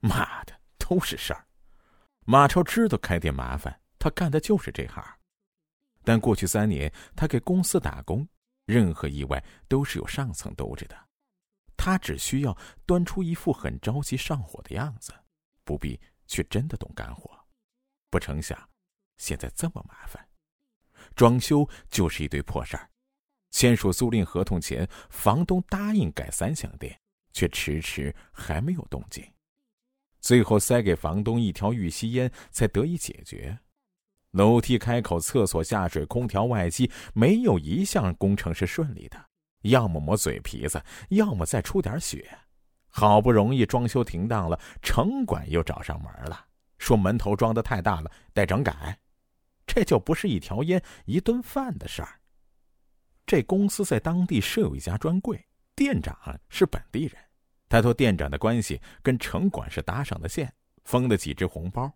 妈的，都是事儿。马超知道开店麻烦，他干的就是这行。但过去三年，他给公司打工，任何意外都是有上层兜着的。他只需要端出一副很着急上火的样子，不必去真的动肝火。不成想，现在这么麻烦，装修就是一堆破事儿。签署租赁合同前，房东答应改三厢店，却迟迟还没有动静。最后塞给房东一条玉溪烟，才得以解决。楼梯开口、厕所下水、空调外机，没有一项工程是顺利的，要么磨嘴皮子，要么再出点血。好不容易装修停当了，城管又找上门了，说门头装的太大了，得整改。这就不是一条烟、一顿饭的事儿。这公司在当地设有一家专柜，店长是本地人，他托店长的关系跟城管是搭上的线，封了几只红包。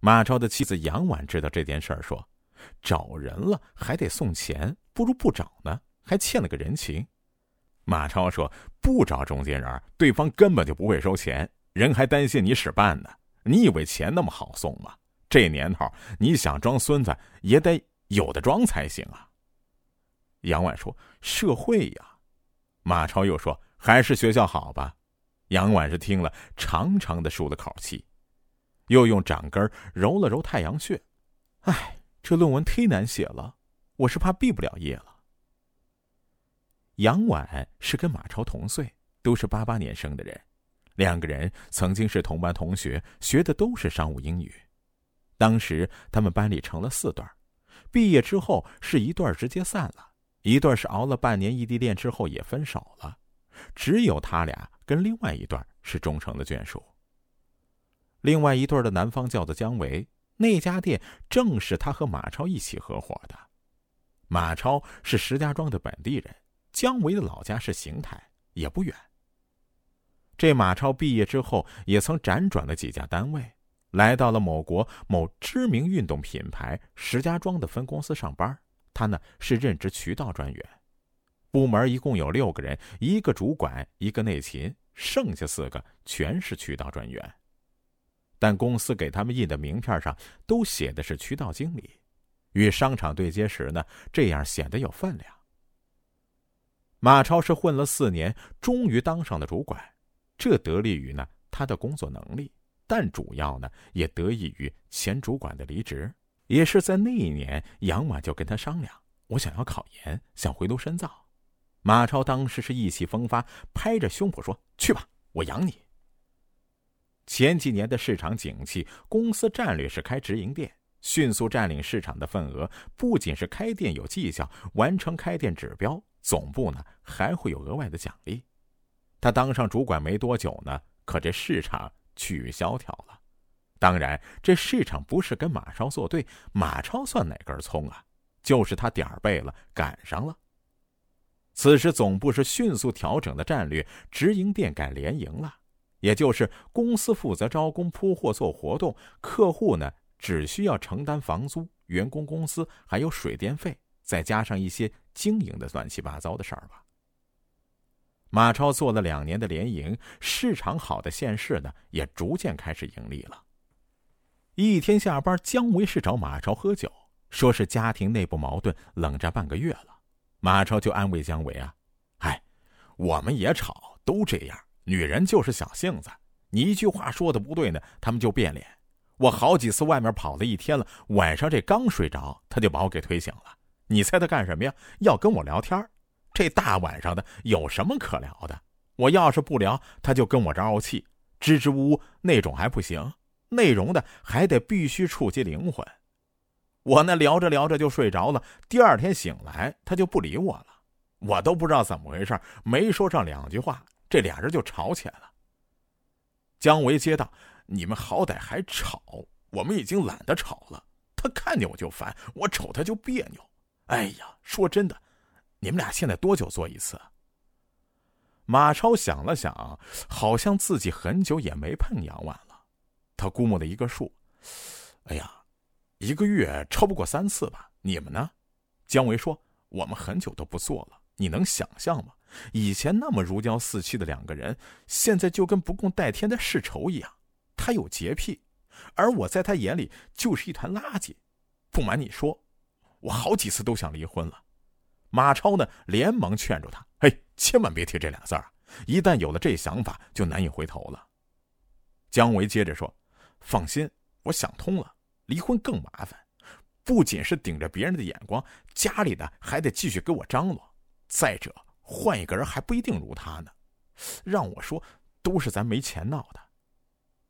马超的妻子杨婉知道这件事儿，说：“找人了还得送钱，不如不找呢，还欠了个人情。”马超说：“不找中间人，对方根本就不会收钱，人还担心你使绊呢。你以为钱那么好送吗？这年头，你想装孙子也得有的装才行啊。”杨婉说：“社会呀。”马超又说：“还是学校好吧。”杨婉是听了，长长的舒了口气，又用掌根揉了揉太阳穴。唉，这论文忒难写了，我是怕毕不了业了。杨婉是跟马超同岁，都是八八年生的人，两个人曾经是同班同学，学的都是商务英语。当时他们班里成了四对毕业之后是一对直接散了。一对是熬了半年异地恋之后也分手了，只有他俩跟另外一对是终成的眷属。另外一对的男方叫做姜维，那家店正是他和马超一起合伙的。马超是石家庄的本地人，姜维的老家是邢台，也不远。这马超毕业之后也曾辗转了几家单位，来到了某国某知名运动品牌石家庄的分公司上班。他呢是任职渠道专员，部门一共有六个人，一个主管，一个内勤，剩下四个全是渠道专员。但公司给他们印的名片上都写的是渠道经理，与商场对接时呢，这样显得有分量。马超是混了四年，终于当上了主管，这得力于呢他的工作能力，但主要呢也得益于前主管的离职。也是在那一年，杨婉就跟他商量：“我想要考研，想回炉深造。”马超当时是意气风发，拍着胸脯说：“去吧，我养你。”前几年的市场景气，公司战略是开直营店，迅速占领市场的份额。不仅是开店有绩效，完成开店指标，总部呢还会有额外的奖励。他当上主管没多久呢，可这市场趋于萧条了。当然，这市场不是跟马超作对，马超算哪根葱啊？就是他点儿背了，赶上了。此时总部是迅速调整的战略，直营店改联营了，也就是公司负责招工、铺货、做活动，客户呢只需要承担房租、员工工资还有水电费，再加上一些经营的乱七八糟的事儿吧。马超做了两年的联营，市场好的县市呢也逐渐开始盈利了。一天下班，姜维是找马超喝酒，说是家庭内部矛盾，冷战半个月了。马超就安慰姜维啊：“哎，我们也吵，都这样，女人就是小性子，你一句话说的不对呢，他们就变脸。我好几次外面跑了一天了，晚上这刚睡着，他就把我给推醒了。你猜他干什么呀？要跟我聊天。这大晚上的有什么可聊的？我要是不聊，他就跟我这怄气，支支吾吾那种还不行。”内容的还得必须触及灵魂，我那聊着聊着就睡着了，第二天醒来他就不理我了，我都不知道怎么回事，没说上两句话，这俩人就吵起来了。姜维接道：“你们好歹还吵，我们已经懒得吵了。他看见我就烦，我瞅他就别扭。哎呀，说真的，你们俩现在多久做一次？”马超想了想，好像自己很久也没碰杨婉了。他估摸的一个数，哎呀，一个月超不过三次吧？你们呢？姜维说：“我们很久都不做了，你能想象吗？以前那么如胶似漆的两个人，现在就跟不共戴天的世仇一样。他有洁癖，而我在他眼里就是一团垃圾。不瞒你说，我好几次都想离婚了。马超呢，连忙劝住他：“嘿，千万别提这俩字儿，一旦有了这想法，就难以回头了。”姜维接着说：“放心，我想通了，离婚更麻烦，不仅是顶着别人的眼光，家里的还得继续给我张罗。再者，换一个人还不一定如他呢。让我说，都是咱没钱闹的。”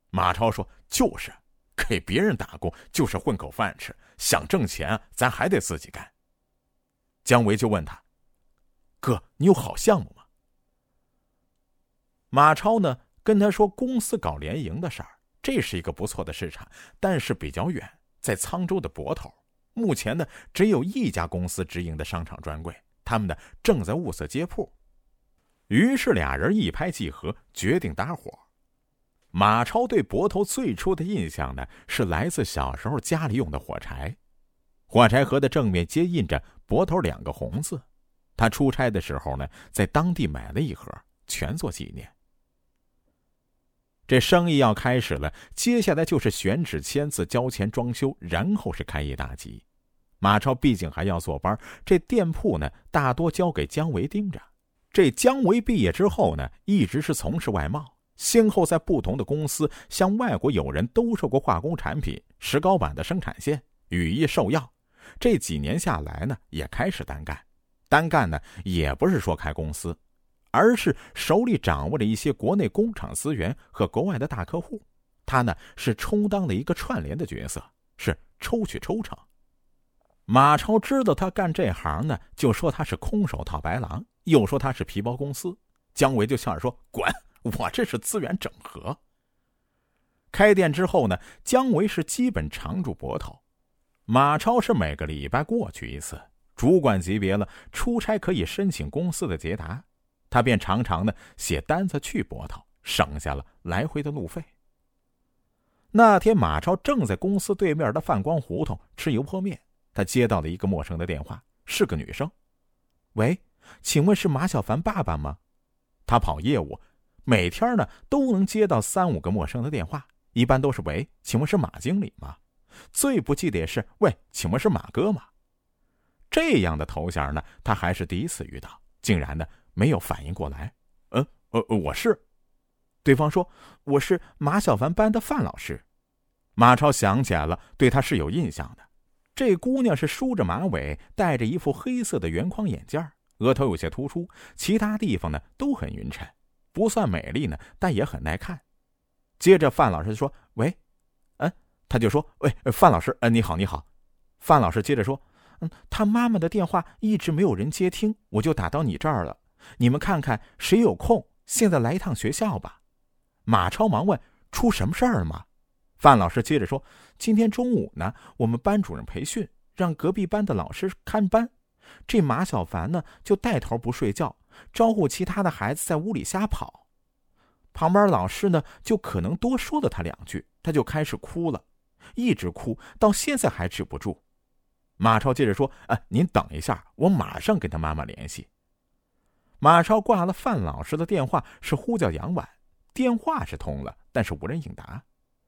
马超说：“就是，给别人打工就是混口饭吃，想挣钱，咱还得自己干。”姜维就问他：“哥，你有好项目吗？”马超呢，跟他说公司搞联营的事儿，这是一个不错的市场，但是比较远，在沧州的泊头。目前呢，只有一家公司直营的商场专柜，他们呢正在物色接铺。于是俩人一拍即合，决定搭伙。马超对泊头最初的印象呢，是来自小时候家里用的火柴。火柴盒的正面接印着“泊头”两个红字，他出差的时候呢，在当地买了一盒，全做纪念。这生意要开始了，接下来就是选址、签字、交钱、装修，然后是开业大吉。马超毕竟还要坐班，这店铺呢，大多交给姜维盯着。这姜维毕业之后呢，一直是从事外贸，先后在不同的公司向外国友人兜售过化工产品、石膏板的生产线、羽衣兽药。这几年下来呢，也开始单干。单干呢，也不是说开公司，而是手里掌握着一些国内工厂资源和国外的大客户。他呢，是充当了一个串联的角色，是抽取抽成。马超知道他干这行呢，就说他是空手套白狼，又说他是皮包公司。姜维就笑着说：“滚我这是资源整合。”开店之后呢，姜维是基本常驻泊头。马超是每个礼拜过去一次，主管级别了，出差可以申请公司的捷达，他便常常的写单子去泊头，省下了来回的路费。那天马超正在公司对面的泛光胡同吃油泼面，他接到了一个陌生的电话，是个女生。喂，请问是马小凡爸爸吗？他跑业务，每天呢都能接到三五个陌生的电话，一般都是喂，请问是马经理吗？最不济的也是喂，请问是马哥吗？这样的头衔呢，他还是第一次遇到，竟然呢没有反应过来。嗯，呃，我是。对方说我是马小凡班的范老师。马超想起来了，对他是有印象的。这姑娘是梳着马尾，戴着一副黑色的圆框眼镜，额头有些突出，其他地方呢都很匀称，不算美丽呢，但也很耐看。接着范老师说：“喂。”嗯他就说：“喂，范老师，嗯，你好，你好。”范老师接着说：“嗯，他妈妈的电话一直没有人接听，我就打到你这儿了。你们看看谁有空，现在来一趟学校吧。”马超忙问：“出什么事儿了吗？”范老师接着说：“今天中午呢，我们班主任培训，让隔壁班的老师看班。这马小凡呢，就带头不睡觉，招呼其他的孩子在屋里瞎跑。旁边老师呢，就可能多说了他两句，他就开始哭了。”一直哭，到现在还止不住。马超接着说：“啊，您等一下，我马上跟他妈妈联系。”马超挂了范老师的电话，是呼叫杨婉。电话是通了，但是无人应答。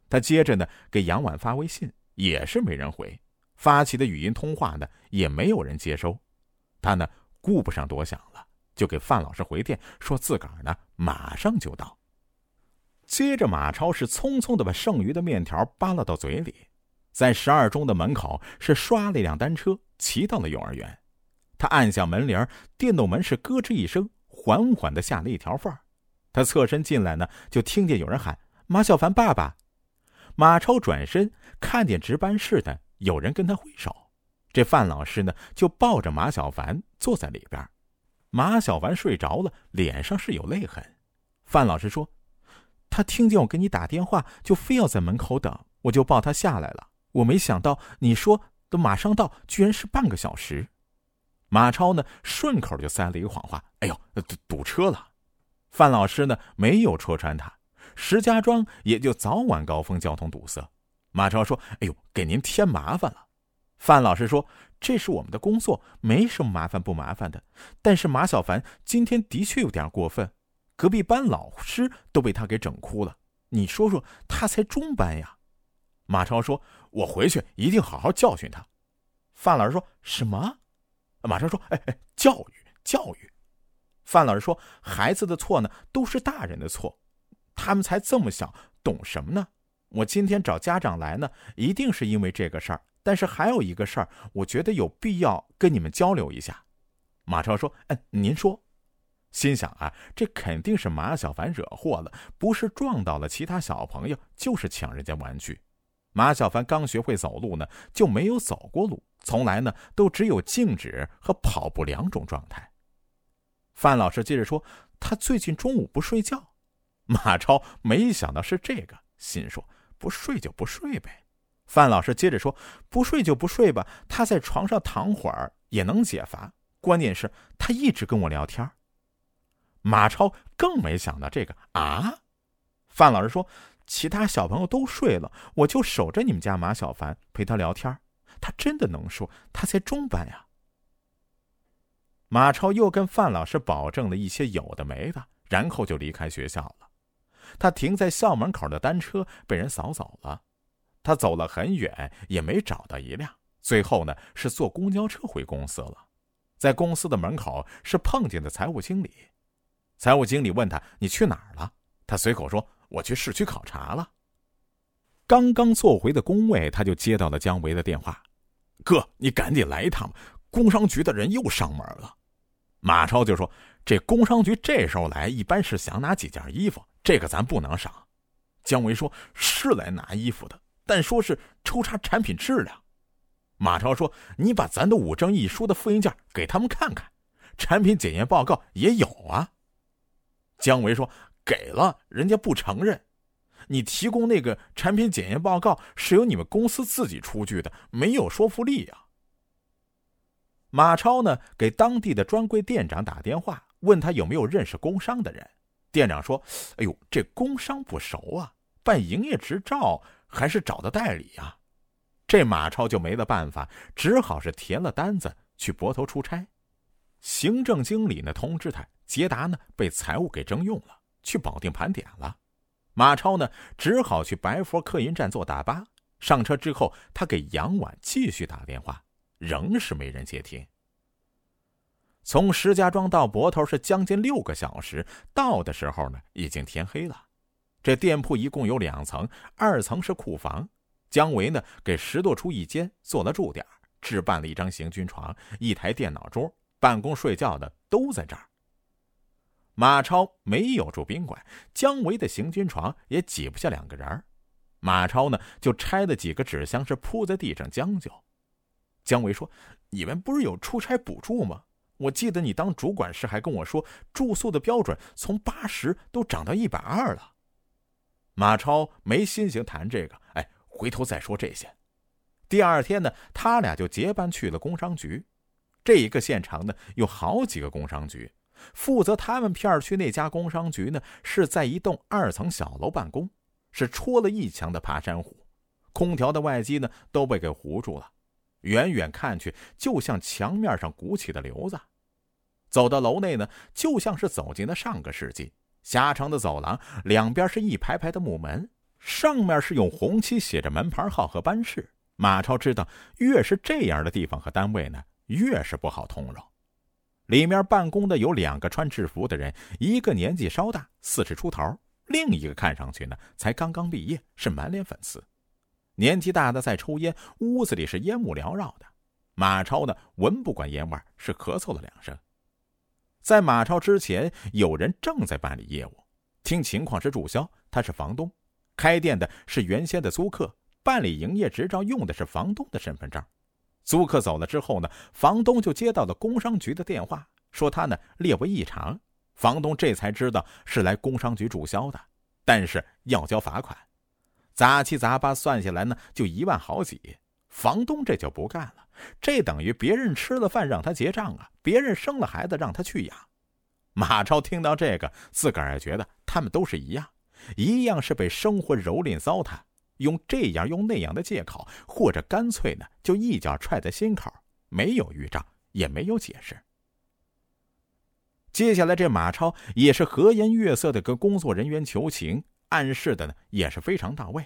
他接着呢给杨婉发微信，也是没人回。发起的语音通话呢也没有人接收。他呢顾不上多想了，就给范老师回电，说自个儿呢马上就到。接着，马超是匆匆的把剩余的面条扒拉到嘴里，在十二中的门口是刷了一辆单车，骑到了幼儿园。他按下门铃，电动门是咯吱一声，缓缓的下了一条缝他侧身进来呢，就听见有人喊：“马小凡爸爸。”马超转身看见值班室的有人跟他挥手，这范老师呢就抱着马小凡坐在里边。马小凡睡着了，脸上是有泪痕。范老师说。他听见我给你打电话，就非要在门口等，我就抱他下来了。我没想到你说都马上到，居然是半个小时。马超呢，顺口就塞了一个谎话：“哎呦，堵堵车了。”范老师呢，没有戳穿他。石家庄也就早晚高峰交通堵塞。马超说：“哎呦，给您添麻烦了。”范老师说：“这是我们的工作，没什么麻烦不麻烦的。但是马小凡今天的确有点过分，隔壁班老师都被他给整哭了。你说说，他才中班呀？”马超说：“我回去一定好好教训他。”范老师说什么？马超说：“哎哎，教育教育。”范老师说：“孩子的错呢，都是大人的错，他们才这么小，懂什么呢？我今天找家长来呢，一定是因为这个事儿。”但是还有一个事儿，我觉得有必要跟你们交流一下。马超说：“哎，您说。”心想啊，这肯定是马小凡惹祸了，不是撞到了其他小朋友，就是抢人家玩具。马小凡刚学会走路呢，就没有走过路，从来呢都只有静止和跑步两种状态。范老师接着说：“他最近中午不睡觉。”马超没想到是这个，心说：“不睡就不睡呗。”范老师接着说：“不睡就不睡吧，他在床上躺会儿也能解乏。关键是，他一直跟我聊天。”马超更没想到这个啊！范老师说：“其他小朋友都睡了，我就守着你们家马小凡陪他聊天。他真的能说，他才中班呀。”马超又跟范老师保证了一些有的没的，然后就离开学校了。他停在校门口的单车被人扫走了。他走了很远，也没找到一辆。最后呢，是坐公交车回公司了。在公司的门口，是碰见的财务经理。财务经理问他：“你去哪儿了？”他随口说：“我去市区考察了。”刚刚坐回的工位，他就接到了姜维的电话：“哥，你赶紧来一趟吧，工商局的人又上门了。”马超就说：“这工商局这时候来，一般是想拿几件衣服，这个咱不能少。”姜维说：“是来拿衣服的。”但说是抽查产品质量，马超说：“你把咱的五证一书的复印件给他们看看，产品检验报告也有啊。”姜维说：“给了，人家不承认。你提供那个产品检验报告是由你们公司自己出具的，没有说服力呀。”马超呢，给当地的专柜店长打电话，问他有没有认识工商的人。店长说：“哎呦，这工商不熟啊，办营业执照。”还是找的代理呀，这马超就没了办法，只好是填了单子去泊头出差。行政经理呢通知他，捷达呢被财务给征用了，去保定盘点了。马超呢只好去白佛客运站坐大巴。上车之后，他给杨婉继续打电话，仍是没人接听。从石家庄到泊头是将近六个小时，到的时候呢已经天黑了。这店铺一共有两层，二层是库房。姜维呢，给拾掇出一间做了驻点，置办了一张行军床、一台电脑桌，办公睡觉的都在这儿。马超没有住宾馆，姜维的行军床也挤不下两个人马超呢，就拆了几个纸箱，是铺在地上将就。姜维说：“你们不是有出差补助吗？我记得你当主管时还跟我说，住宿的标准从八十都涨到一百二了。”马超没心情谈这个，哎，回头再说这些。第二天呢，他俩就结伴去了工商局。这一个县城呢，有好几个工商局，负责他们片区那家工商局呢，是在一栋二层小楼办公，是戳了一墙的爬山虎，空调的外机呢都被给糊住了，远远看去就像墙面上鼓起的瘤子。走到楼内呢，就像是走进了上个世纪。狭长的走廊，两边是一排排的木门，上面是用红漆写着门牌号和班室。马超知道，越是这样的地方和单位呢，越是不好通融。里面办公的有两个穿制服的人，一个年纪稍大，四十出头，另一个看上去呢才刚刚毕业，是满脸粉刺。年纪大的在抽烟，屋子里是烟雾缭绕的。马超呢闻不管烟味，是咳嗽了两声。在马超之前，有人正在办理业务，听情况是注销。他是房东，开店的是原先的租客，办理营业执照用的是房东的身份证。租客走了之后呢，房东就接到了工商局的电话，说他呢列为异常。房东这才知道是来工商局注销的，但是要交罚款，杂七杂八算下来呢就一万好几。房东这就不干了。这等于别人吃了饭让他结账啊！别人生了孩子让他去养。马超听到这个，自个儿也觉得他们都是一样，一样是被生活蹂躏糟蹋。用这样用那样的借口，或者干脆呢就一脚踹在心口，没有预兆，也没有解释。接下来，这马超也是和颜悦色的跟工作人员求情，暗示的呢也是非常到位。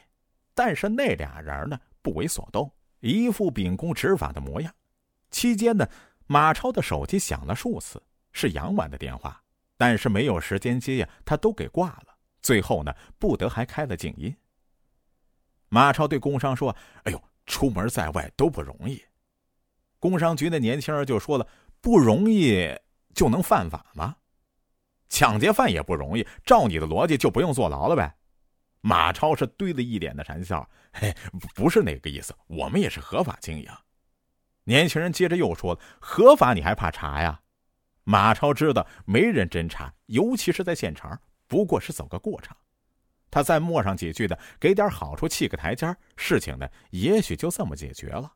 但是那俩人呢不为所动，一副秉公执法的模样。期间呢，马超的手机响了数次，是杨婉的电话，但是没有时间接呀，他都给挂了。最后呢，不得还开了静音。马超对工商说：“哎呦，出门在外都不容易。”工商局那年轻人就说了：“不容易。”就能犯法吗？抢劫犯也不容易，照你的逻辑就不用坐牢了呗。马超是堆了一脸的馋笑，嘿，不是那个意思，我们也是合法经营。年轻人接着又说了：“合法你还怕查呀？”马超知道没人真查，尤其是在县城，不过是走个过场。他再磨上几句的，给点好处，砌个台阶事情呢，也许就这么解决了。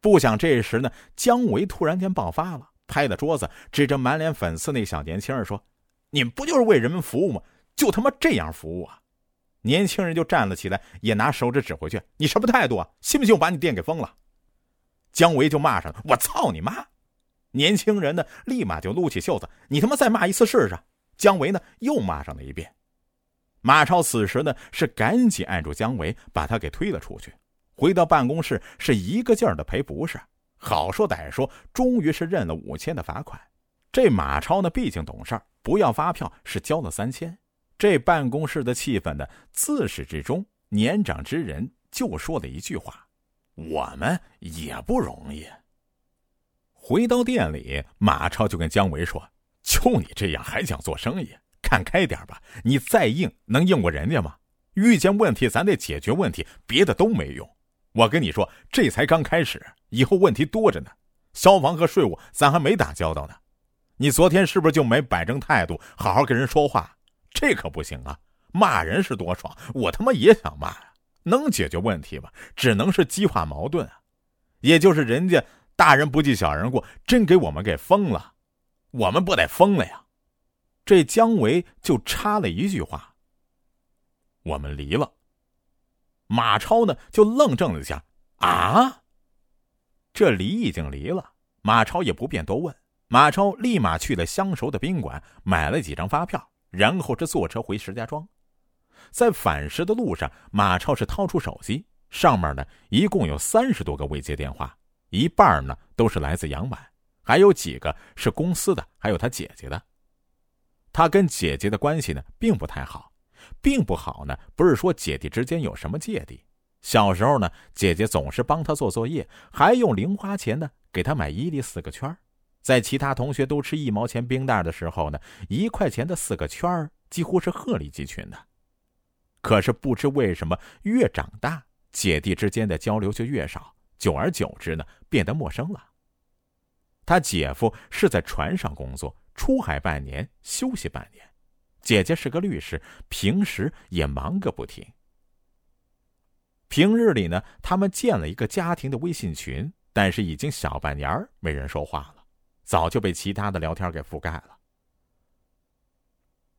不想这时呢，姜维突然间爆发了。拍了桌子，指着满脸粉刺那小年轻人说：“你们不就是为人民服务吗？就他妈这样服务啊！”年轻人就站了起来，也拿手指指回去：“你什么态度啊？信不信我把你店给封了？”姜维就骂上了：“我操你妈！”年轻人呢，立马就撸起袖子：“你他妈再骂一次试试！”姜维呢，又骂上了一遍。马超此时呢，是赶紧按住姜维，把他给推了出去。回到办公室，是一个劲儿的赔不是。好说歹说，终于是认了五千的罚款。这马超呢，毕竟懂事儿，不要发票，是交了三千。这办公室的气氛呢，自始至终，年长之人就说了一句话：“我们也不容易。”回到店里，马超就跟姜维说：“就你这样还想做生意？看开点吧！你再硬，能硬过人家吗？遇见问题，咱得解决问题，别的都没用。我跟你说，这才刚开始。”以后问题多着呢，消防和税务咱还没打交道呢。你昨天是不是就没摆正态度，好好跟人说话？这可不行啊！骂人是多爽，我他妈也想骂呀。能解决问题吗？只能是激化矛盾啊。也就是人家大人不计小人过，真给我们给封了，我们不得疯了呀？这姜维就插了一句话：“我们离了。”马超呢就愣怔了一下，啊？这离已经离了，马超也不便多问。马超立马去了相熟的宾馆，买了几张发票，然后是坐车回石家庄。在返时的路上，马超是掏出手机，上面呢一共有三十多个未接电话，一半呢都是来自杨婉，还有几个是公司的，还有他姐姐的。他跟姐姐的关系呢并不太好，并不好呢，不是说姐弟之间有什么芥蒂。小时候呢，姐姐总是帮他做作业，还用零花钱呢给他买伊利四个圈在其他同学都吃一毛钱冰袋的时候呢，一块钱的四个圈几乎是鹤立鸡群的。可是不知为什么，越长大，姐弟之间的交流就越少，久而久之呢，变得陌生了。他姐夫是在船上工作，出海半年，休息半年；姐姐是个律师，平时也忙个不停。平日里呢，他们建了一个家庭的微信群，但是已经小半年没人说话了，早就被其他的聊天给覆盖了。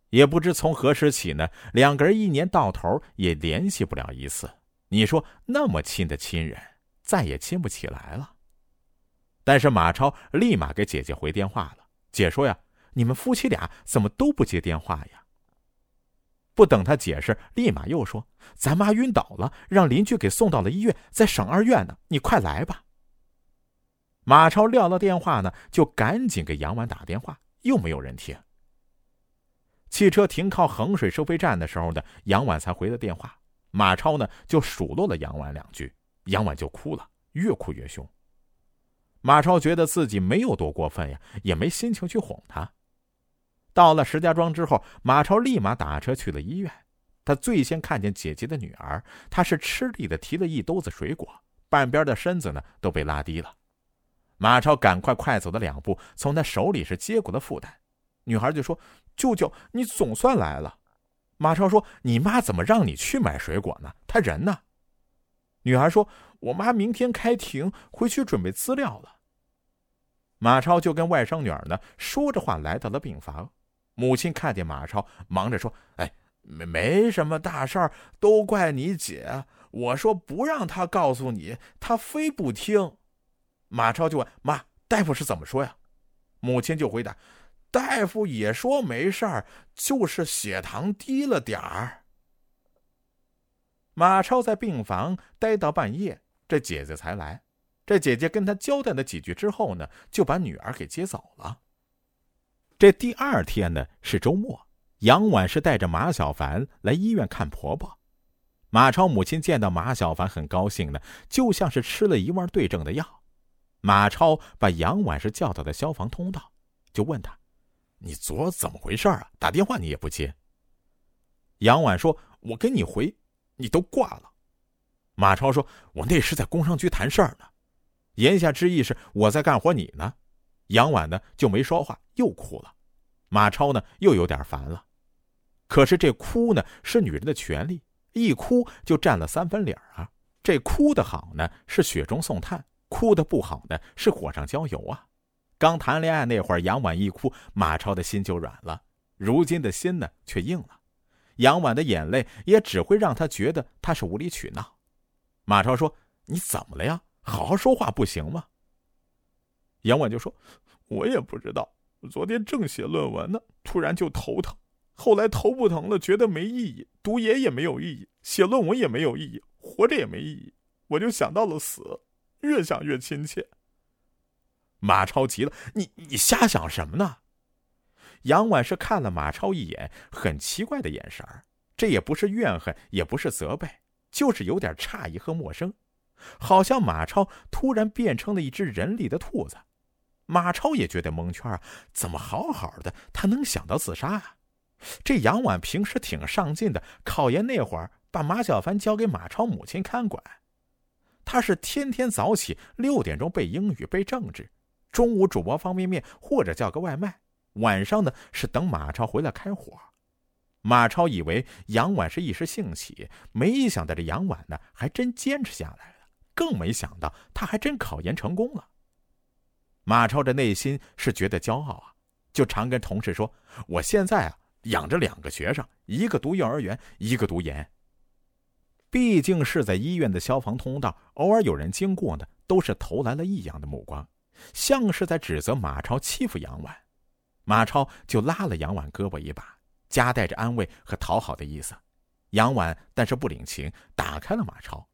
也不知从何时起呢，两个人一年到头也联系不了一次。你说那么亲的亲人，再也亲不起来了。但是马超立马给姐姐回电话了，姐说呀：“你们夫妻俩怎么都不接电话呀？”不等他解释，立马又说：“咱妈晕倒了，让邻居给送到了医院，在省二院呢。你快来吧。”马超撂了电话呢，就赶紧给杨婉打电话，又没有人听。汽车停靠衡水收费站的时候呢，杨婉才回了电话。马超呢就数落了杨婉两句，杨婉就哭了，越哭越凶。马超觉得自己没有多过分呀，也没心情去哄她。到了石家庄之后，马超立马打车去了医院。他最先看见姐姐的女儿，他是吃力的提了一兜子水果，半边的身子呢都被拉低了。马超赶快快走了两步，从他手里是接过了负担。女孩就说：“舅舅，你总算来了。”马超说：“你妈怎么让你去买水果呢？她人呢？”女孩说：“我妈明天开庭，回去准备资料了。”马超就跟外甥女儿呢说着话来到了病房。母亲看见马超，忙着说：“哎，没没什么大事儿，都怪你姐。我说不让她告诉你，她非不听。马超就问妈：“大夫是怎么说呀？”母亲就回答：“大夫也说没事儿，就是血糖低了点儿。”马超在病房待到半夜，这姐姐才来。这姐姐跟他交代了几句之后呢，就把女儿给接走了。这第二天呢是周末，杨婉是带着马小凡来医院看婆婆。马超母亲见到马小凡很高兴呢，就像是吃了一碗对症的药。马超把杨婉是叫到了消防通道，就问他：“你昨怎么回事啊？打电话你也不接。”杨婉说：“我跟你回，你都挂了。”马超说：“我那是在工商局谈事儿呢。”言下之意是我在干活，你呢？杨婉呢就没说话，又哭了。马超呢又有点烦了。可是这哭呢是女人的权利，一哭就占了三分理儿啊。这哭的好呢是雪中送炭，哭的不好呢是火上浇油啊。刚谈恋爱那会儿，杨婉一哭，马超的心就软了；如今的心呢却硬了。杨婉的眼泪也只会让他觉得他是无理取闹。马超说：“你怎么了呀？”好好说话不行吗？杨婉就说：“我也不知道，昨天正写论文呢，突然就头疼，后来头不疼了，觉得没意义，读研也没有意义，写论文也没有意义，活着也没意义，我就想到了死，越想越亲切。”马超急了：“你你瞎想什么呢？”杨婉是看了马超一眼，很奇怪的眼神儿这也不是怨恨，也不是责备，就是有点诧异和陌生。好像马超突然变成了一只人里的兔子，马超也觉得蒙圈啊！怎么好好的他能想到自杀啊？这杨婉平时挺上进的，考研那会儿把马小凡交给马超母亲看管，他是天天早起六点钟背英语背政治，中午煮包方便面或者叫个外卖，晚上呢是等马超回来开火。马超以为杨婉是一时兴起，没想到这杨婉呢还真坚持下来了。更没想到，他还真考研成功了。马超这内心是觉得骄傲啊，就常跟同事说：“我现在啊，养着两个学生，一个读幼儿园，一个读研。”毕竟是在医院的消防通道，偶尔有人经过呢，都是投来了异样的目光，像是在指责马超欺负杨婉。马超就拉了杨婉胳膊一把，夹带着安慰和讨好的意思。杨婉但是不领情，打开了马超。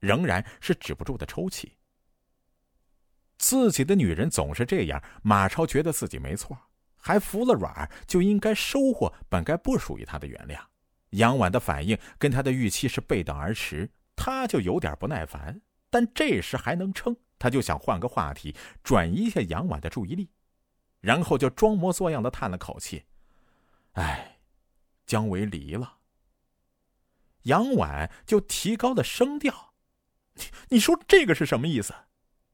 仍然是止不住的抽泣。自己的女人总是这样，马超觉得自己没错，还服了软，就应该收获本该不属于他的原谅。杨婉的反应跟他的预期是背道而驰，他就有点不耐烦。但这时还能撑，他就想换个话题，转移一下杨婉的注意力，然后就装模作样的叹了口气：“哎，姜维离了。”杨婉就提高了声调。你说这个是什么意思？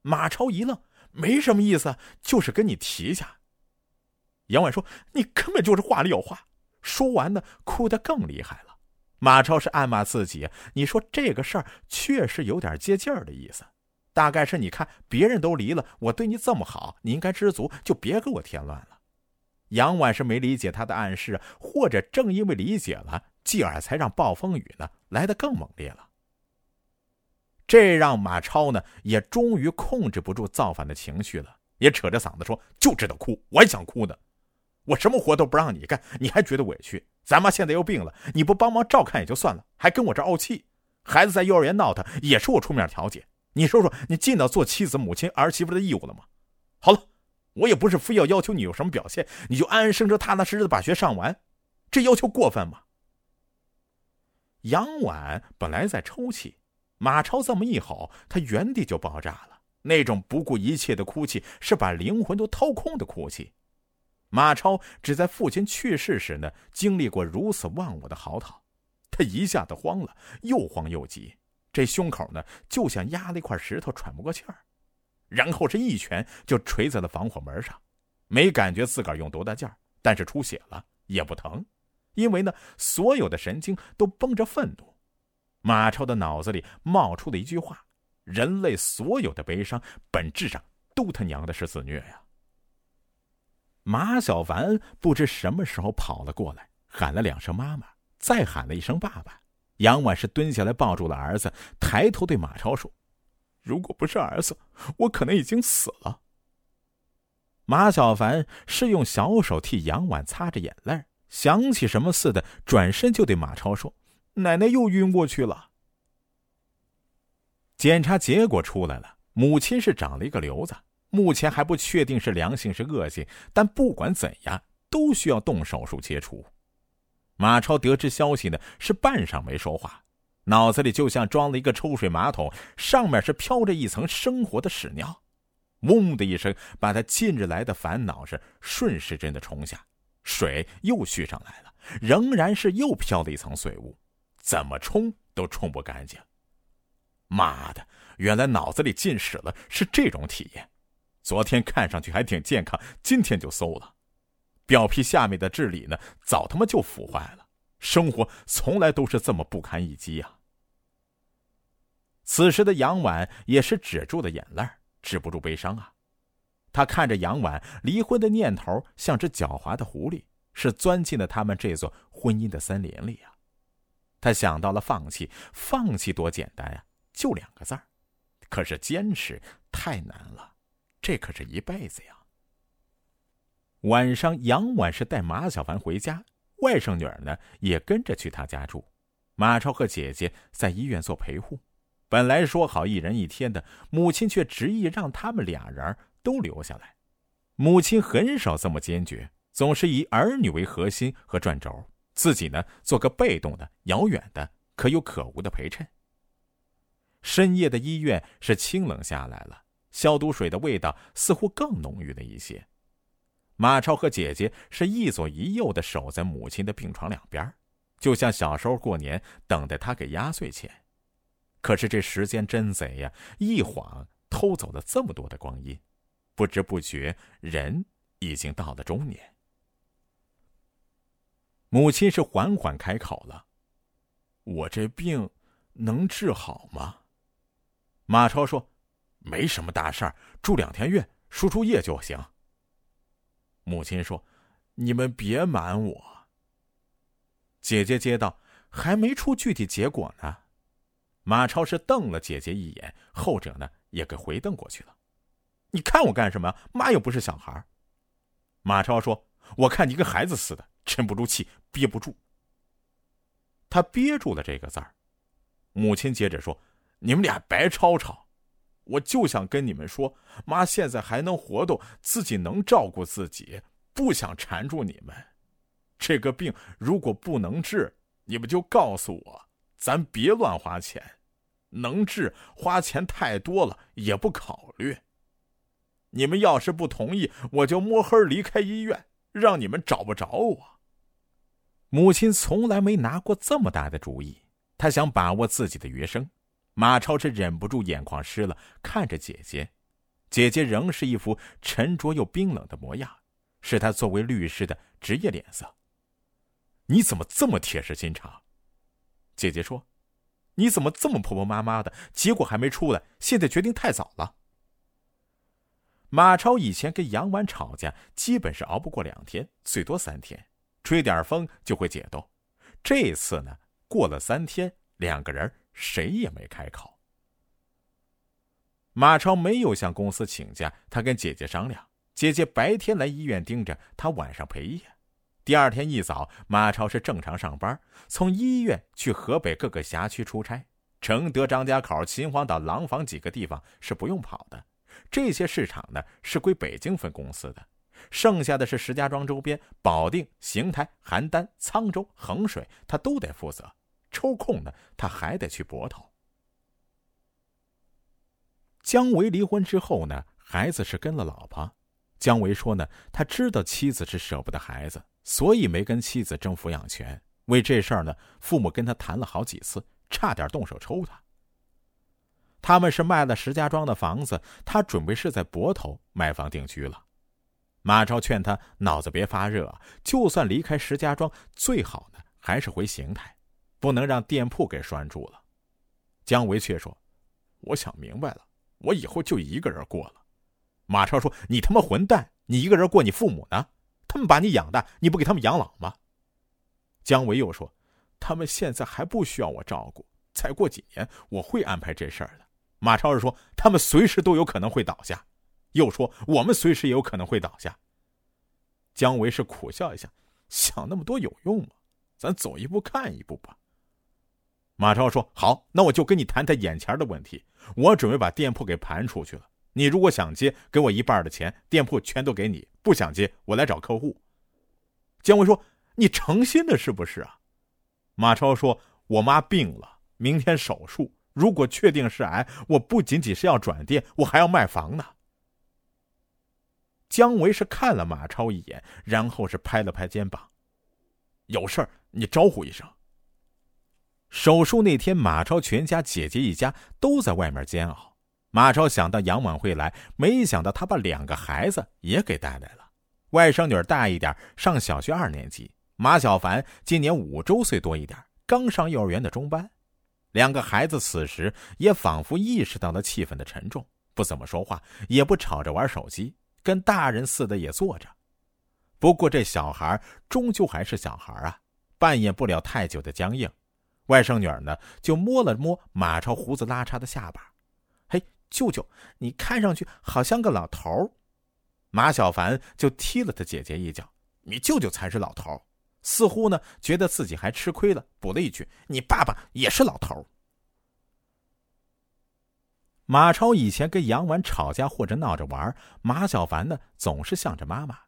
马超一愣，没什么意思，就是跟你提一下。杨婉说：“你根本就是话里有话。”说完呢，哭得更厉害了。马超是暗骂自己：“你说这个事儿确实有点接劲儿的意思，大概是你看别人都离了，我对你这么好，你应该知足，就别给我添乱了。”杨婉是没理解他的暗示，或者正因为理解了，继而才让暴风雨呢来得更猛烈了。这让马超呢也终于控制不住造反的情绪了，也扯着嗓子说：“就知道哭，我还想哭呢。我什么活都不让你干，你还觉得委屈？咱妈现在又病了，你不帮忙照看也就算了，还跟我这怄气。孩子在幼儿园闹腾，也是我出面调解。你说说，你尽到做妻子、母亲、儿媳妇的义务了吗？好了，我也不是非要要求你有什么表现，你就安安生生、踏踏实实的把学上完，这要求过分吗？”杨婉本来在抽泣。马超这么一吼，他原地就爆炸了。那种不顾一切的哭泣，是把灵魂都掏空的哭泣。马超只在父亲去世时呢，经历过如此忘我的嚎啕，他一下子慌了，又慌又急，这胸口呢就像压了一块石头，喘不过气儿。然后是一拳就捶在了防火门上，没感觉自个儿用多大劲儿，但是出血了也不疼，因为呢，所有的神经都绷着愤怒。马超的脑子里冒出的一句话：“人类所有的悲伤，本质上都他娘的是自虐呀！”马小凡不知什么时候跑了过来，喊了两声“妈妈”，再喊了一声“爸爸”，杨婉是蹲下来抱住了儿子，抬头对马超说：“如果不是儿子，我可能已经死了。”马小凡是用小手替杨婉擦着眼泪，想起什么似的，转身就对马超说：“奶奶又晕过去了。”检查结果出来了，母亲是长了一个瘤子，目前还不确定是良性是恶性，但不管怎样，都需要动手术切除。马超得知消息呢，是半晌没说话，脑子里就像装了一个抽水马桶，上面是飘着一层生活的屎尿，嗡的一声，把他近日来的烦恼是顺时针的冲下，水又续上来了，仍然是又飘了一层水雾，怎么冲都冲不干净。妈的，原来脑子里进屎了是这种体验。昨天看上去还挺健康，今天就馊了。表皮下面的智力呢，早他妈就腐坏了。生活从来都是这么不堪一击啊！此时的杨婉也是止住了眼泪，止不住悲伤啊。他看着杨婉离婚的念头，像只狡猾的狐狸，是钻进了他们这座婚姻的森林里啊。他想到了放弃，放弃多简单呀！就两个字儿，可是坚持太难了，这可是一辈子呀。晚上，杨婉是带马小凡回家，外甥女儿呢也跟着去他家住。马超和姐姐在医院做陪护，本来说好一人一天的，母亲却执意让他们俩人都留下来。母亲很少这么坚决，总是以儿女为核心和转轴，自己呢做个被动的、遥远的、可有可无的陪衬。深夜的医院是清冷下来了，消毒水的味道似乎更浓郁了一些。马超和姐姐是一左一右的守在母亲的病床两边，就像小时候过年等待他给压岁钱。可是这时间真贼呀，一晃偷走了这么多的光阴，不知不觉人已经到了中年。母亲是缓缓开口了：“我这病能治好吗？”马超说：“没什么大事儿，住两天院，输输液就行。”母亲说：“你们别瞒我。”姐姐接道：“还没出具体结果呢。”马超是瞪了姐姐一眼，后者呢也给回瞪过去了。“你看我干什么？妈又不是小孩。”马超说：“我看你跟孩子似的，沉不住气，憋不住。”他憋住了这个字儿。母亲接着说。你们俩白吵吵，我就想跟你们说，妈现在还能活动，自己能照顾自己，不想缠住你们。这个病如果不能治，你们就告诉我，咱别乱花钱；能治，花钱太多了也不考虑。你们要是不同意，我就摸黑离开医院，让你们找不着我。母亲从来没拿过这么大的主意，她想把握自己的余生。马超是忍不住眼眶湿了，看着姐姐，姐姐仍是一副沉着又冰冷的模样，是他作为律师的职业脸色。你怎么这么铁石心肠？姐姐说：“你怎么这么婆婆妈妈的？结果还没出来，现在决定太早了。”马超以前跟杨婉吵架，基本是熬不过两天，最多三天，吹点风就会解冻。这次呢，过了三天，两个人。谁也没开口。马超没有向公司请假，他跟姐姐商量，姐姐白天来医院盯着，他晚上陪夜。第二天一早，马超是正常上班，从医院去河北各个辖区出差，承德、张家口、秦皇岛、廊坊几个地方是不用跑的，这些市场呢是归北京分公司的，剩下的是石家庄周边，保定、邢台、邯郸、沧州、衡水，他都得负责。抽空呢，他还得去泊头。姜维离婚之后呢，孩子是跟了老婆。姜维说呢，他知道妻子是舍不得孩子，所以没跟妻子争抚养权。为这事儿呢，父母跟他谈了好几次，差点动手抽他。他们是卖了石家庄的房子，他准备是在泊头买房定居了。马超劝他脑子别发热，就算离开石家庄，最好呢还是回邢台。不能让店铺给拴住了，姜维却说：“我想明白了，我以后就一个人过了。”马超说：“你他妈混蛋！你一个人过，你父母呢？他们把你养大，你不给他们养老吗？”姜维又说：“他们现在还不需要我照顾，再过几年我会安排这事儿的。马超说，他们随时都有可能会倒下，又说我们随时也有可能会倒下。姜维是苦笑一下，想那么多有用吗？咱走一步看一步吧。马超说：“好，那我就跟你谈谈眼前的问题。我准备把店铺给盘出去了。你如果想接，给我一半的钱，店铺全都给你；不想接，我来找客户。”姜维说：“你诚心的是不是啊？”马超说：“我妈病了，明天手术。如果确定是癌，我不仅仅是要转店，我还要卖房呢。”姜维是看了马超一眼，然后是拍了拍肩膀：“有事儿你招呼一声。”手术那天，马超全家姐姐一家都在外面煎熬。马超想到杨婉会来，没想到他把两个孩子也给带来了。外甥女大一点，上小学二年级；马小凡今年五周岁多一点，刚上幼儿园的中班。两个孩子此时也仿佛意识到了气氛的沉重，不怎么说话，也不吵着玩手机，跟大人似的也坐着。不过这小孩终究还是小孩啊，扮演不了太久的僵硬。外甥女儿呢，就摸了摸马超胡子拉碴的下巴，“嘿，舅舅，你看上去好像个老头。”马小凡就踢了他姐姐一脚，“你舅舅才是老头。”似乎呢，觉得自己还吃亏了，补了一句：“你爸爸也是老头。”马超以前跟杨婉吵架或者闹着玩，马小凡呢总是向着妈妈，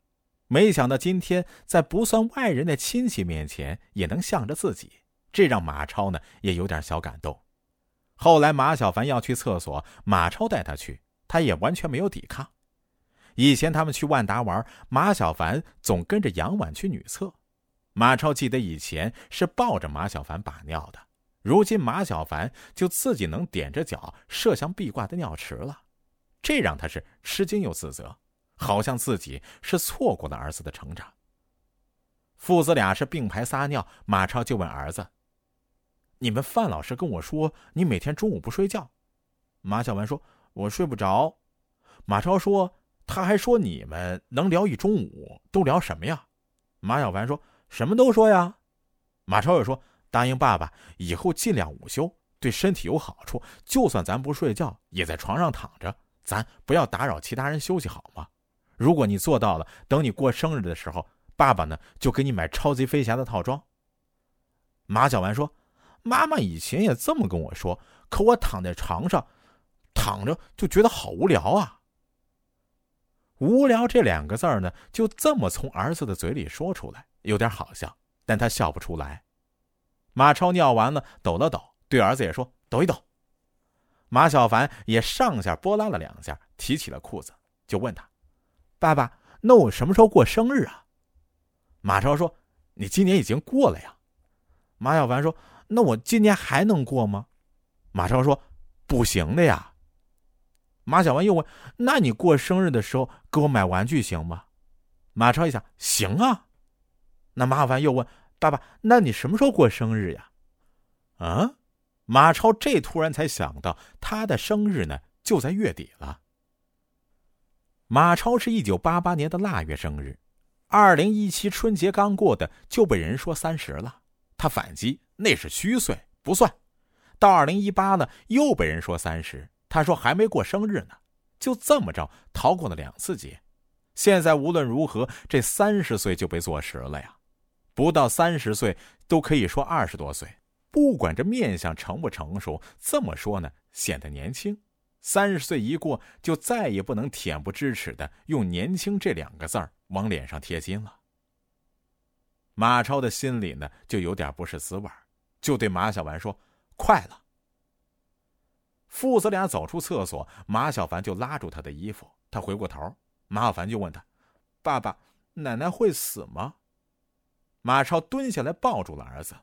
没想到今天在不算外人的亲戚面前也能向着自己。这让马超呢也有点小感动。后来马小凡要去厕所，马超带他去，他也完全没有抵抗。以前他们去万达玩，马小凡总跟着杨婉去女厕。马超记得以前是抱着马小凡把尿的，如今马小凡就自己能踮着脚射向壁挂的尿池了，这让他是吃惊又自责，好像自己是错过了儿子的成长。父子俩是并排撒尿，马超就问儿子。你们范老师跟我说，你每天中午不睡觉。马小凡说：“我睡不着。”马超说：“他还说你们能聊一中午，都聊什么呀？”马小凡说：“什么都说呀。”马超又说：“答应爸爸，以后尽量午休，对身体有好处。就算咱不睡觉，也在床上躺着，咱不要打扰其他人休息，好吗？如果你做到了，等你过生日的时候，爸爸呢就给你买超级飞侠的套装。”马小丸说。妈妈以前也这么跟我说，可我躺在床上，躺着就觉得好无聊啊。无聊这两个字儿呢，就这么从儿子的嘴里说出来，有点好笑，但他笑不出来。马超尿完了，抖了抖，对儿子也说：“抖一抖。”马小凡也上下拨拉了两下，提起了裤子，就问他：“爸爸，那我什么时候过生日啊？”马超说：“你今年已经过了呀。”马小凡说。那我今年还能过吗？马超说：“不行的呀。”马小凡又问：“那你过生日的时候给我买玩具行吗？”马超一想：“行啊。”那马小凡又问：“爸爸，那你什么时候过生日呀？”啊？马超这突然才想到，他的生日呢就在月底了。马超是一九八八年的腊月生日，二零一七春节刚过的就被人说三十了，他反击。那是虚岁，不算。到二零一八呢，又被人说三十，他说还没过生日呢。就这么着，逃过了两次劫。现在无论如何，这三十岁就被坐实了呀。不到三十岁都可以说二十多岁，不管这面相成不成熟，这么说呢显得年轻。三十岁一过，就再也不能恬不知耻的用“年轻”这两个字儿往脸上贴金了。马超的心里呢，就有点不是滋味。就对马小凡说：“快了。”父子俩走出厕所，马小凡就拉住他的衣服。他回过头，马小凡就问他：“爸爸，奶奶会死吗？”马超蹲下来抱住了儿子：“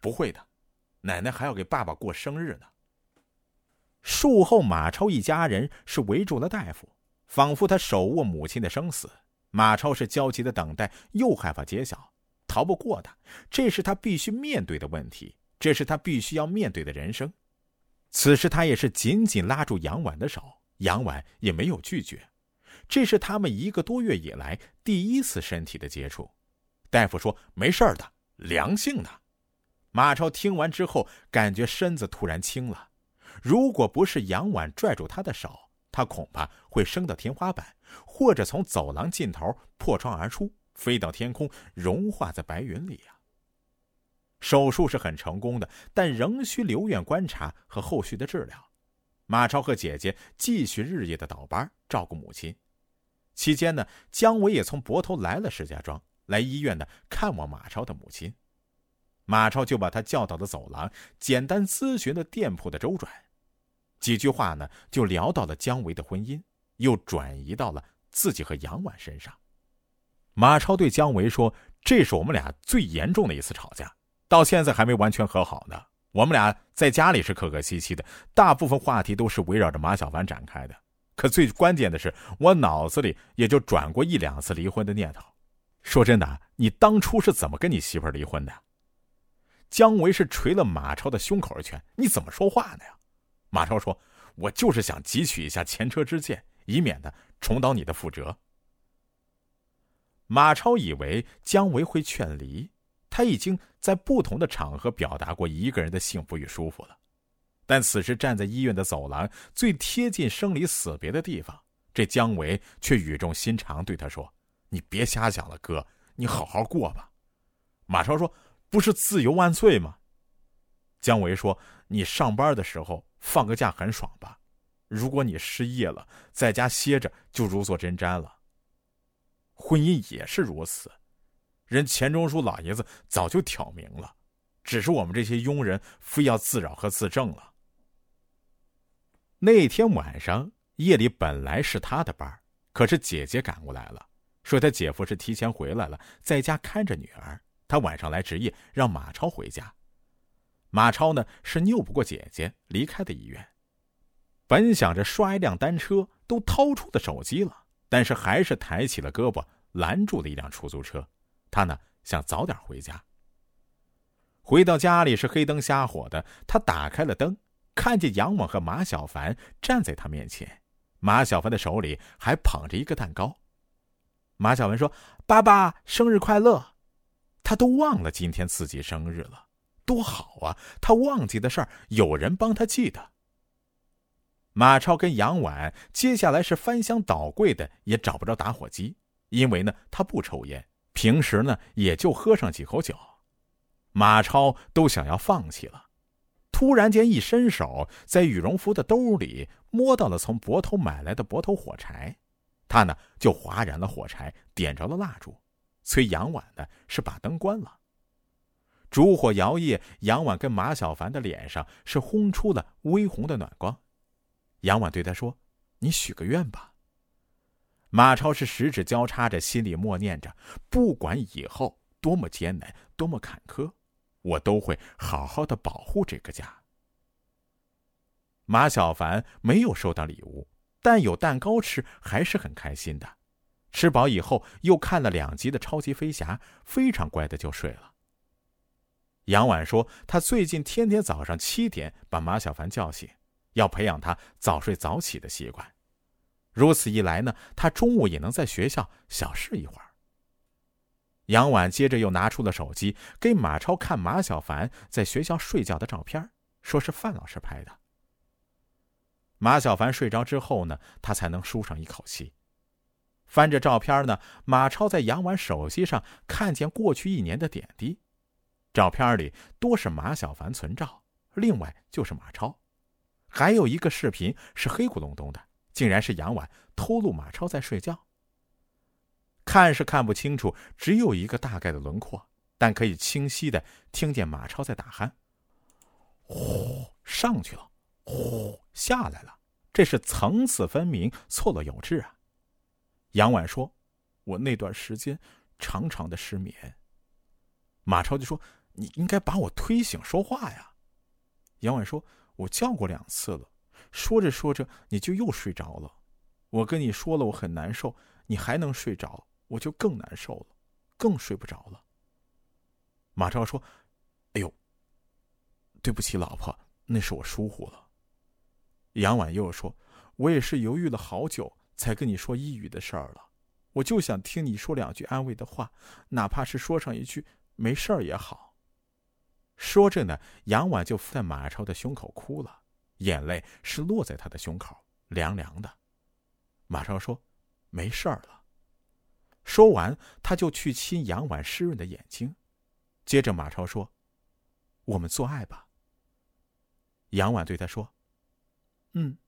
不会的，奶奶还要给爸爸过生日呢。”术后，马超一家人是围住了大夫，仿佛他手握母亲的生死。马超是焦急的等待，又害怕揭晓。逃不过的，这是他必须面对的问题，这是他必须要面对的人生。此时，他也是紧紧拉住杨婉的手，杨婉也没有拒绝。这是他们一个多月以来第一次身体的接触。大夫说没事的，良性的。马超听完之后，感觉身子突然轻了。如果不是杨婉拽住他的手，他恐怕会升到天花板，或者从走廊尽头破窗而出，飞到天空，融化在白云里呀。手术是很成功的，但仍需留院观察和后续的治疗。马超和姐姐继续日夜的倒班照顾母亲。期间呢，姜维也从泊头来了石家庄，来医院呢看望马超的母亲。马超就把他叫到了走廊，简单咨询了店铺的周转，几句话呢就聊到了姜维的婚姻，又转移到了自己和杨婉身上。马超对姜维说：“这是我们俩最严重的一次吵架。”到现在还没完全和好呢。我们俩在家里是客客气气的，大部分话题都是围绕着马小凡展开的。可最关键的是，我脑子里也就转过一两次离婚的念头。说真的，你当初是怎么跟你媳妇离婚的？姜维是捶了马超的胸口一拳。你怎么说话呢呀？马超说：“我就是想汲取一下前车之鉴，以免的重蹈你的覆辙。”马超以为姜维会劝离。他已经在不同的场合表达过一个人的幸福与舒服了，但此时站在医院的走廊最贴近生离死别的地方，这姜维却语重心长对他说：“你别瞎想了，哥，你好好过吧。”马超说：“不是自由万岁吗？”姜维说：“你上班的时候放个假很爽吧？如果你失业了，在家歇着就如坐针毡了。婚姻也是如此。”人钱钟书老爷子早就挑明了，只是我们这些庸人非要自扰和自证了。那天晚上夜里本来是他的班，可是姐姐赶过来了，说他姐夫是提前回来了，在家看着女儿，他晚上来值夜，让马超回家。马超呢是拗不过姐姐，离开的医院。本想着刷一辆单车，都掏出的手机了，但是还是抬起了胳膊拦住了一辆出租车。他呢想早点回家。回到家里是黑灯瞎火的，他打开了灯，看见杨猛和马小凡站在他面前，马小凡的手里还捧着一个蛋糕。马小文说：“爸爸生日快乐！”他都忘了今天自己生日了，多好啊！他忘记的事儿有人帮他记得。马超跟杨婉接下来是翻箱倒柜的，也找不着打火机，因为呢他不抽烟。平时呢，也就喝上几口酒，马超都想要放弃了。突然间一伸手，在羽绒服的兜里摸到了从泊头买来的泊头火柴，他呢就划燃了火柴，点着了蜡烛，催杨婉的是把灯关了。烛火摇曳，杨婉跟马小凡的脸上是轰出了微红的暖光。杨婉对他说：“你许个愿吧。”马超是十指交叉着，心里默念着：“不管以后多么艰难，多么坎坷，我都会好好的保护这个家。”马小凡没有收到礼物，但有蛋糕吃，还是很开心的。吃饱以后，又看了两集的《超级飞侠》，非常乖的就睡了。杨婉说：“他最近天天早上七点把马小凡叫醒，要培养他早睡早起的习惯。”如此一来呢，他中午也能在学校小睡一会儿。杨婉接着又拿出了手机，给马超看马小凡在学校睡觉的照片，说是范老师拍的。马小凡睡着之后呢，他才能舒上一口气。翻着照片呢，马超在杨婉手机上看见过去一年的点滴，照片里多是马小凡存照，另外就是马超，还有一个视频是黑咕隆咚的。竟然是杨婉偷录马超在睡觉。看是看不清楚，只有一个大概的轮廓，但可以清晰的听见马超在打鼾。呼，上去了，呼，下来了，这是层次分明，错落有致啊。杨婉说：“我那段时间常常的失眠。”马超就说：“你应该把我推醒说话呀。”杨婉说：“我叫过两次了。”说着说着，你就又睡着了。我跟你说了，我很难受，你还能睡着，我就更难受了，更睡不着了。马超说：“哎呦，对不起，老婆，那是我疏忽了。”杨婉又说：“我也是犹豫了好久，才跟你说抑郁的事儿了。我就想听你说两句安慰的话，哪怕是说上一句没事儿也好。”说着呢，杨婉就伏在马超的胸口哭了，眼泪是落在他的胸口，凉凉的。马超说：“没事儿了。”说完，他就去亲杨婉湿润的眼睛，接着马超说：“我们做爱吧。”杨婉对他说：“嗯。”